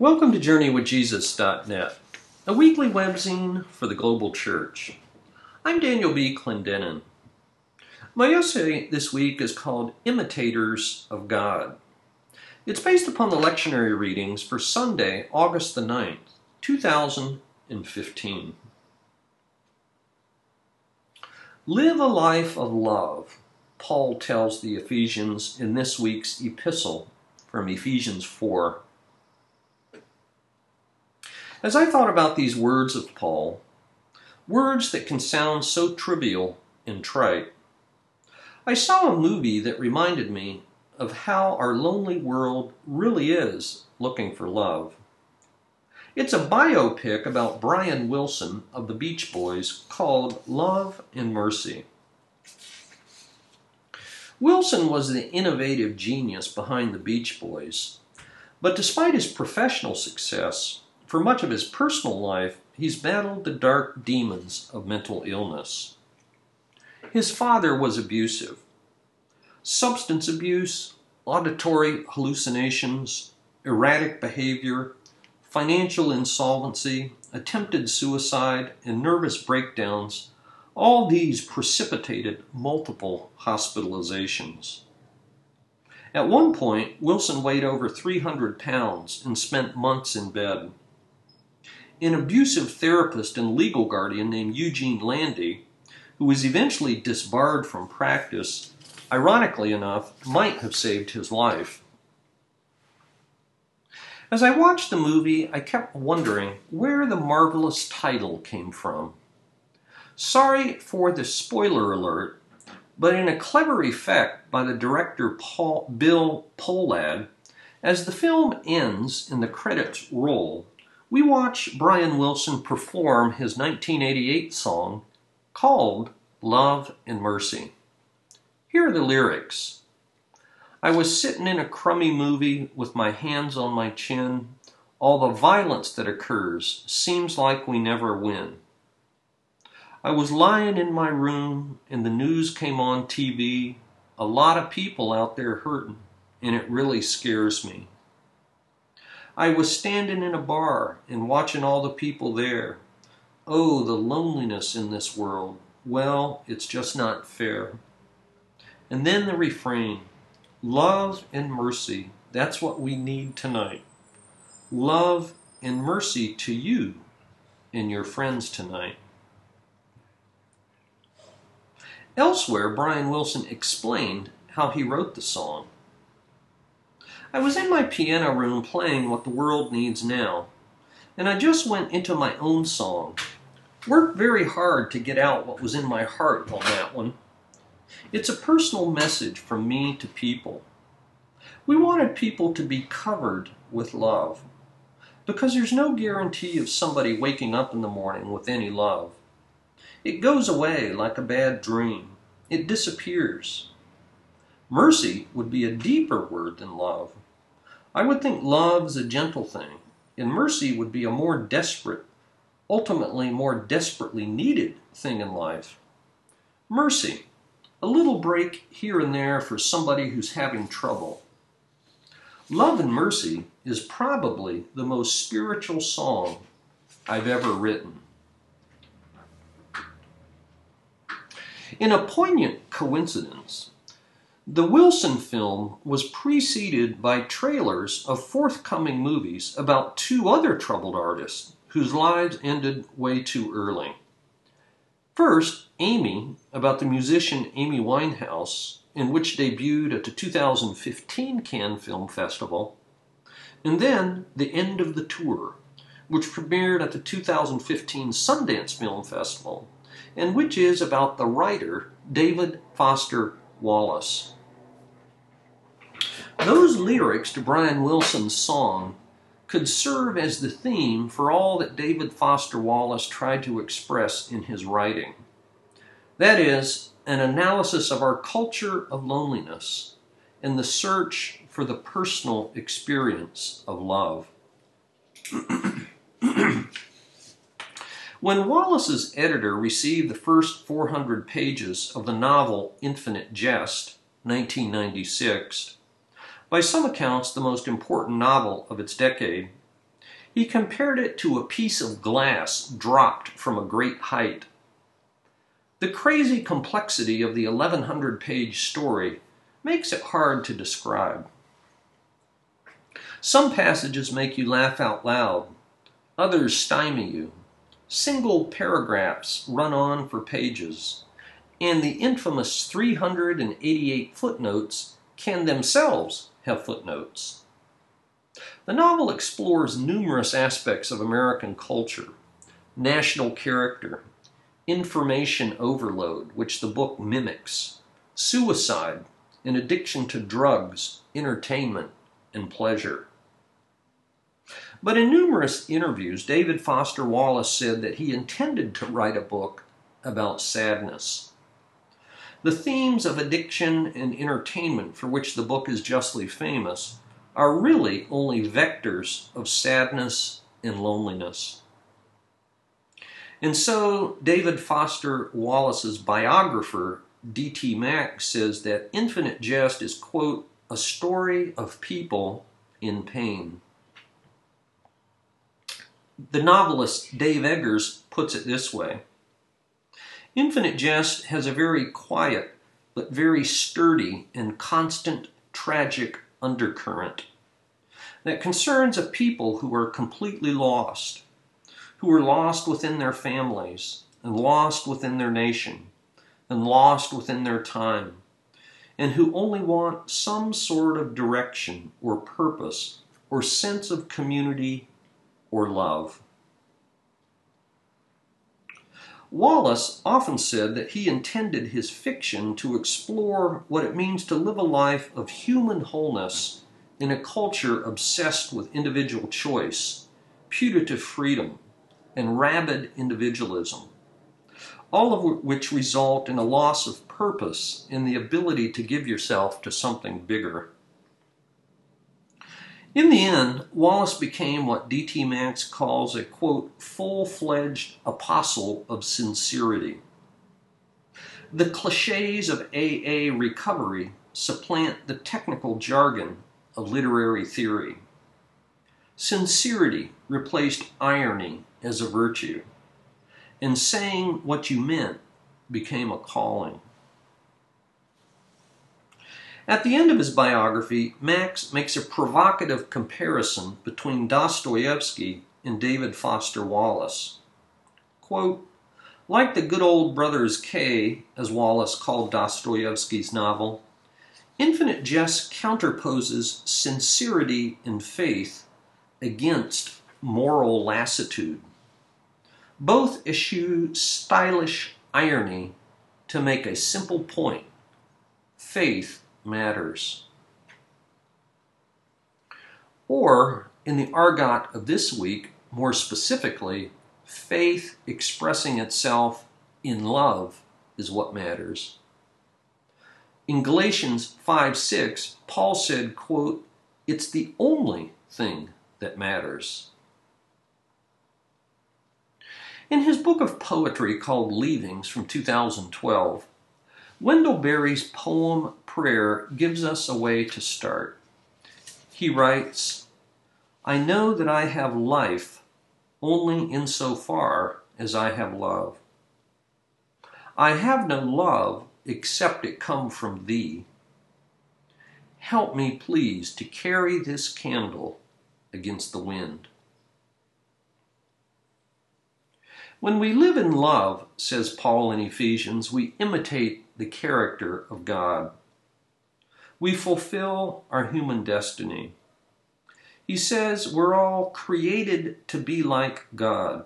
Welcome to JourneyWithJesus.net, a weekly webzine for the global church. I'm Daniel B. Clendenin. My essay this week is called Imitators of God. It's based upon the lectionary readings for Sunday, August the 9th, 2015. Live a life of love, Paul tells the Ephesians in this week's epistle from Ephesians 4. As I thought about these words of Paul, words that can sound so trivial and trite, I saw a movie that reminded me of how our lonely world really is looking for love. It's a biopic about Brian Wilson of the Beach Boys called Love and Mercy. Wilson was the innovative genius behind the Beach Boys, but despite his professional success, for much of his personal life, he's battled the dark demons of mental illness. His father was abusive. Substance abuse, auditory hallucinations, erratic behavior, financial insolvency, attempted suicide, and nervous breakdowns, all these precipitated multiple hospitalizations. At one point, Wilson weighed over 300 pounds and spent months in bed. An abusive therapist and legal guardian named Eugene Landy, who was eventually disbarred from practice, ironically enough, might have saved his life. As I watched the movie, I kept wondering where the marvelous title came from. Sorry for the spoiler alert, but in a clever effect by the director Paul, Bill Pohlad, as the film ends and the credits roll, we watch Brian Wilson perform his 1988 song called Love and Mercy. Here are the lyrics. I was sitting in a crummy movie with my hands on my chin. All the violence that occurs seems like we never win. I was lying in my room and the news came on TV. A lot of people out there hurting, and it really scares me. I was standing in a bar and watching all the people there. Oh, the loneliness in this world. Well, it's just not fair. And then the refrain love and mercy. That's what we need tonight. Love and mercy to you and your friends tonight. Elsewhere, Brian Wilson explained how he wrote the song. I was in my piano room playing what the world needs now, and I just went into my own song. Worked very hard to get out what was in my heart on that one. It's a personal message from me to people. We wanted people to be covered with love because there's no guarantee of somebody waking up in the morning with any love. It goes away like a bad dream. It disappears. Mercy would be a deeper word than love. I would think love is a gentle thing, and mercy would be a more desperate, ultimately more desperately needed thing in life. Mercy, a little break here and there for somebody who's having trouble. Love and Mercy is probably the most spiritual song I've ever written. In a poignant coincidence, the Wilson film was preceded by trailers of forthcoming movies about two other troubled artists whose lives ended way too early. First, Amy, about the musician Amy Winehouse, in which debuted at the 2015 Cannes Film Festival, and then The End of the Tour, which premiered at the 2015 Sundance Film Festival, and which is about the writer David Foster Wallace. Those lyrics to Brian Wilson's song could serve as the theme for all that David Foster Wallace tried to express in his writing. That is, an analysis of our culture of loneliness and the search for the personal experience of love. when Wallace's editor received the first 400 pages of the novel Infinite Jest, 1996, by some accounts the most important novel of its decade, He compared it to a piece of glass dropped from a great height. The crazy complexity of the 1100 page story makes it hard to describe. Some passages make you laugh out loud, others stymie you. Single paragraphs run on for pages, and the infamous 388 footnotes can themselves have footnotes. The novel explores numerous aspects of American culture, national character, information overload, which the book mimics, suicide, and addiction to drugs, entertainment, and pleasure. But in numerous interviews, David Foster Wallace said that he intended to write a book about sadness. The themes of addiction and entertainment, for which the book is justly famous, are really only vectors of sadness and loneliness. And so, David Foster Wallace's biographer, D.T. Max, says that Infinite Jest is, quote, a story of people in pain. The novelist Dave Eggers puts it this way Infinite Jest has a very quiet but very sturdy and constant tragic undercurrent that concerns a people who are completely lost, who are lost within their families, and lost within their nation, and lost within their time, and who only want some sort of direction or purpose or sense of community or love. Wallace often said that he intended his fiction to explore what it means to live a life of human wholeness in a culture obsessed with individual choice, putative freedom, and rabid individualism, all of which result in a loss of purpose in the ability to give yourself to something bigger. In the end, Wallace became what D.T. Max calls a, quote, full fledged apostle of sincerity. The cliches of AA recovery supplant the technical jargon of literary theory. Sincerity replaced irony as a virtue, and saying what you meant became a calling. At the end of his biography, Max makes a provocative comparison between Dostoevsky and David Foster Wallace. Quote, like the good old brothers K, as Wallace called Dostoevsky's novel, Infinite Jest counterposes sincerity and faith against moral lassitude. Both eschew stylish irony to make a simple point. Faith matters. Or, in the Argot of this week, more specifically, faith expressing itself in love is what matters. In Galatians 5 6, Paul said, quote, It's the only thing that matters. In his book of poetry called Leavings from 2012, Wendell Berry's poem Prayer gives us a way to start. He writes, I know that I have life only insofar as I have love. I have no love except it come from thee. Help me, please, to carry this candle against the wind. When we live in love, says Paul in Ephesians, we imitate the character of God. We fulfill our human destiny. He says we're all created to be like God.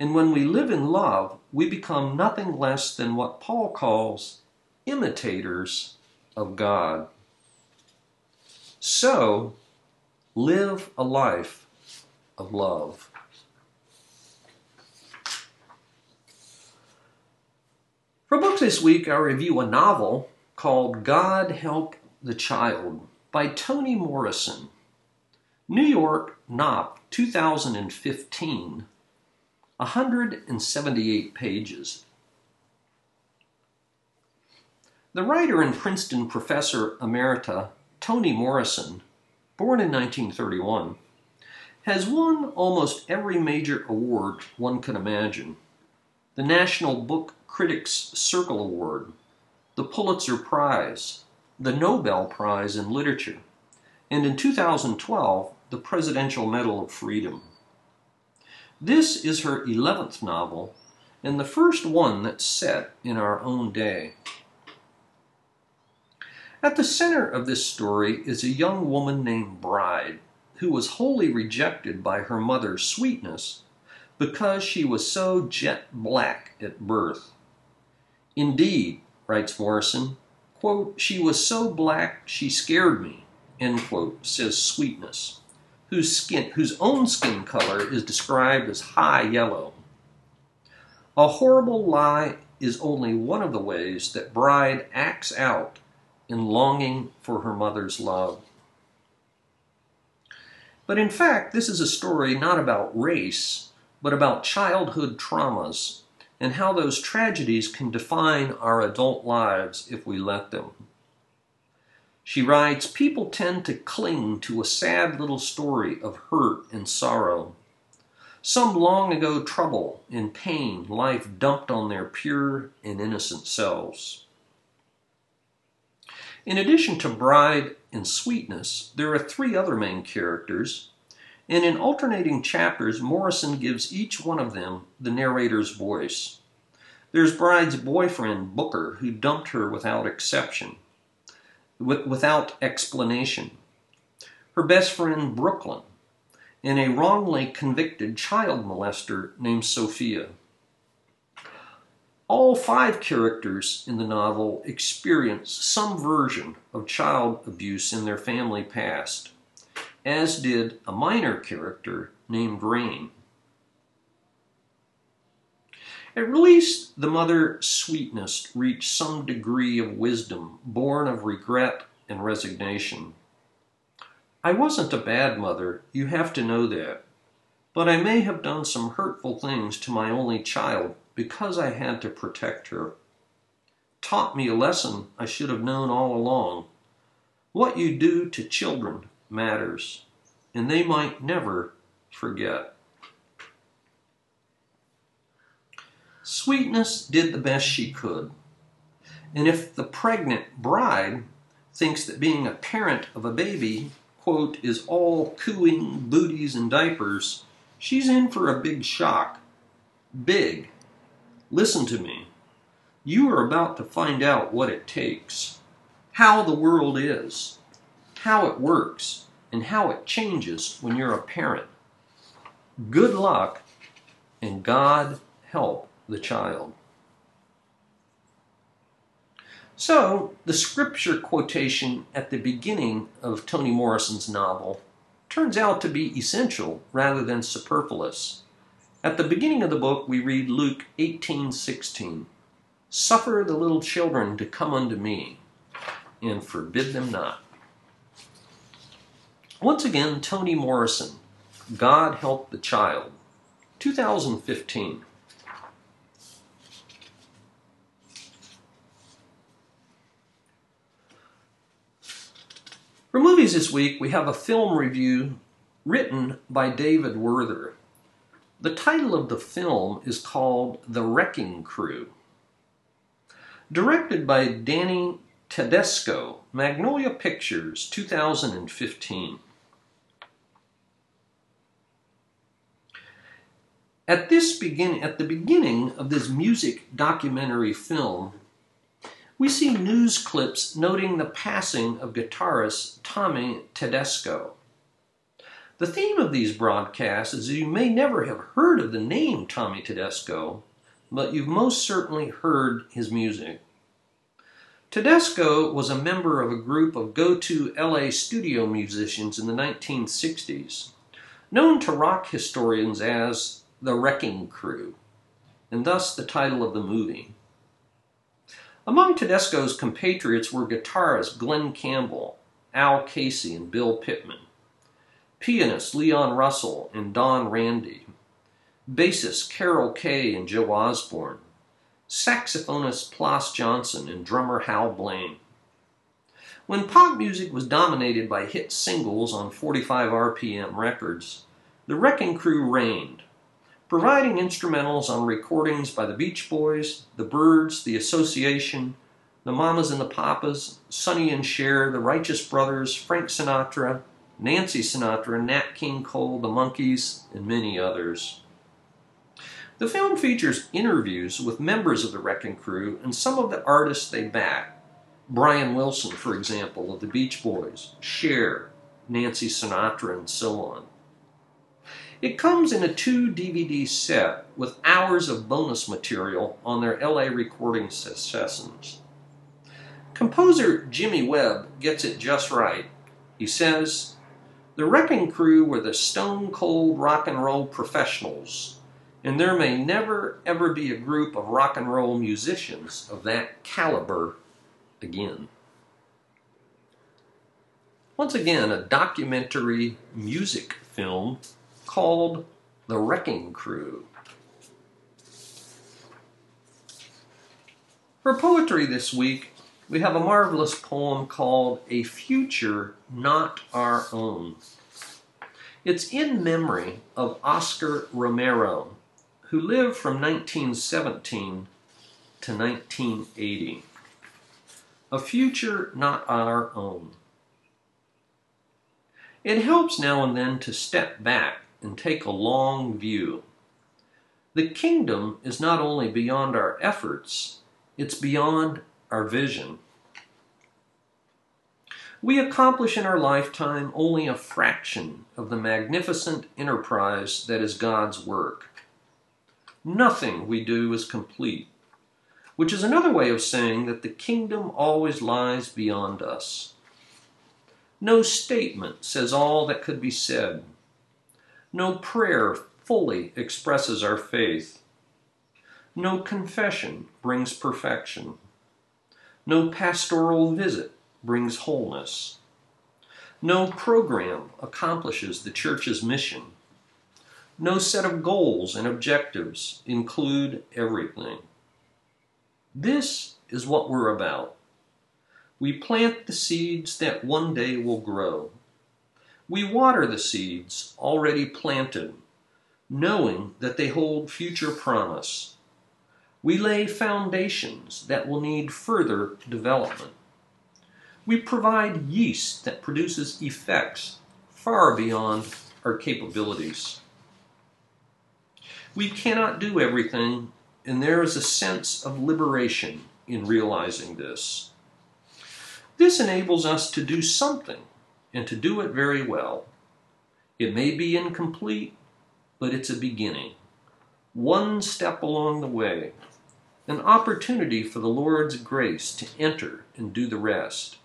And when we live in love, we become nothing less than what Paul calls imitators of God. So, live a life of love. For books this week, I review a novel called God Help the Child by Toni Morrison. New York, Knopf, 2015, 178 pages. The writer and Princeton professor emerita Toni Morrison, born in 1931, has won almost every major award one can imagine the National Book Critics Circle Award, the Pulitzer Prize, the Nobel Prize in Literature, and in 2012, the Presidential Medal of Freedom. This is her 11th novel and the first one that's set in our own day. At the center of this story is a young woman named Bride who was wholly rejected by her mother's Sweetness, because she was so jet black at birth. Indeed, writes Morrison, quote, she was so black she scared me, end quote, says Sweetness, whose, skin, whose own skin color is described as high yellow. A horrible lie is only one of the ways that Bride acts out in longing for her mother's love. But in fact, this is a story not about race, but about childhood traumas and how those tragedies can define our adult lives if we let them. She writes People tend to cling to a sad little story of hurt and sorrow. Some long ago trouble and pain life dumped on their pure and innocent selves. In addition to Bride and Sweetness, there are three other main characters, and in alternating chapters, Morrison gives each one of them the narrator's voice. There's Bride's boyfriend, Booker, who dumped her without exception, without explanation. Her best friend, Brooklyn, and a wrongly convicted child molester named Sofia. All five characters in the novel experience some version of child abuse in their family past, as did a minor character named Rain. At release, the mother Sweetness reached some degree of wisdom born of regret and resignation. I wasn't a bad mother, you have to know that. But I may have done some hurtful things to my only child because I had to protect her. Taught me a lesson I should have known all along. What you do to children matters, and they might never forget. Sweetness did the best she could. And if the pregnant bride thinks that being a parent of a baby, quote, is all cooing, booties, and diapers, she's in for a big shock. Big. Listen to me. You are about to find out what it takes, how the world is, how it works, and how it changes when you're a parent. Good luck, and God help the child. So, the scripture quotation at the beginning of Toni Morrison's novel turns out to be essential rather than superfluous. At the beginning of the book, we read Luke 18:16. Suffer the little children to come unto me, and forbid them not. Once again, Toni Morrison, God Help the Child, 2015. For movies this week, we have a film review written by David Werther. The title of the film is called The Wrecking Crew. Directed by Denny Tedesco, Magnolia Pictures, 2015. At this begin at the beginning of this music documentary film, we see news clips noting the passing of guitarist Tommy Tedesco. The theme of these broadcasts is you may never have heard of the name Tommy Tedesco, but you've most certainly heard his music. Tedesco was a member of a group of go to LA studio musicians in the 1960s, known to rock historians as the Wrecking Crew, and thus the title of the movie. Among Tedesco's compatriots were guitarist Glen Campbell, Al Casey, and Bill Pitman pianist Leon Russell and Don Randi, bassist Carol Kaye and Joe Osborne, saxophonist Plas Johnson and drummer Hal Blaine. When pop music was dominated by hit singles on 45 RPM records, the Wrecking Crew reigned, providing instrumentals on recordings by the Beach Boys, the Byrds, the Association, the Mamas and the Papas, Sonny and Cher, the Righteous Brothers, Frank Sinatra, Nancy Sinatra, Nat King Cole, the Monkees, and many others. The film features interviews with members of the Wrecking Crew and some of the artists they back. Brian Wilson, for example, of the Beach Boys, Cher, Nancy Sinatra, and so on. It comes in a two DVD set with hours of bonus material on their LA recording sessions. Composer Jimmy Webb gets it just right. He says, The Wrecking Crew were the stone cold rock and roll professionals, and there may never ever be a group of rock and roll musicians of that caliber again. Once again, a documentary music film called The Wrecking Crew. For poetry this week, we have a marvelous poem called A Future Not Our Own. It's in memory of Oscar Romero, who lived from 1917 to 1980. A future not our own. It helps now and then to step back and take a long view. The kingdom is not only beyond our efforts, it's beyond our vision. We accomplish in our lifetime only a fraction of the magnificent enterprise that is God's work. Nothing we do is complete, which is another way of saying that the kingdom always lies beyond us. No statement says all that could be said. No prayer fully expresses our faith. No confession brings perfection. No pastoral visit brings wholeness. No program accomplishes the church's mission. No set of goals and objectives include everything. This is what we're about. We plant the seeds that one day will grow. We water the seeds already planted, knowing that they hold future promise. We lay foundations that will need further development. We provide yeast that produces effects far beyond our capabilities. We cannot do everything, and there is a sense of liberation in realizing this. This enables us to do something and to do it very well. It may be incomplete, but it's a beginning. One step along the way, an opportunity for the Lord's grace to enter and do the rest.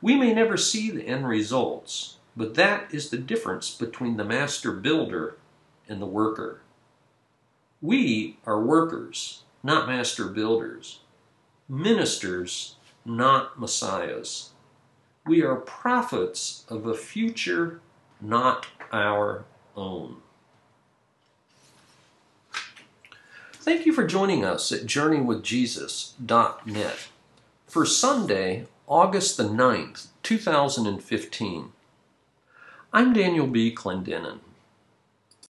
We may never see the end results, but that is the difference between the master builder and the worker. We are workers, not master builders, ministers, not messiahs. We are prophets of a future not our own. Thank you for joining us at JourneyWithJesus.net for Sunday, August the 9th, 2015. I'm Daniel B. Clendenin.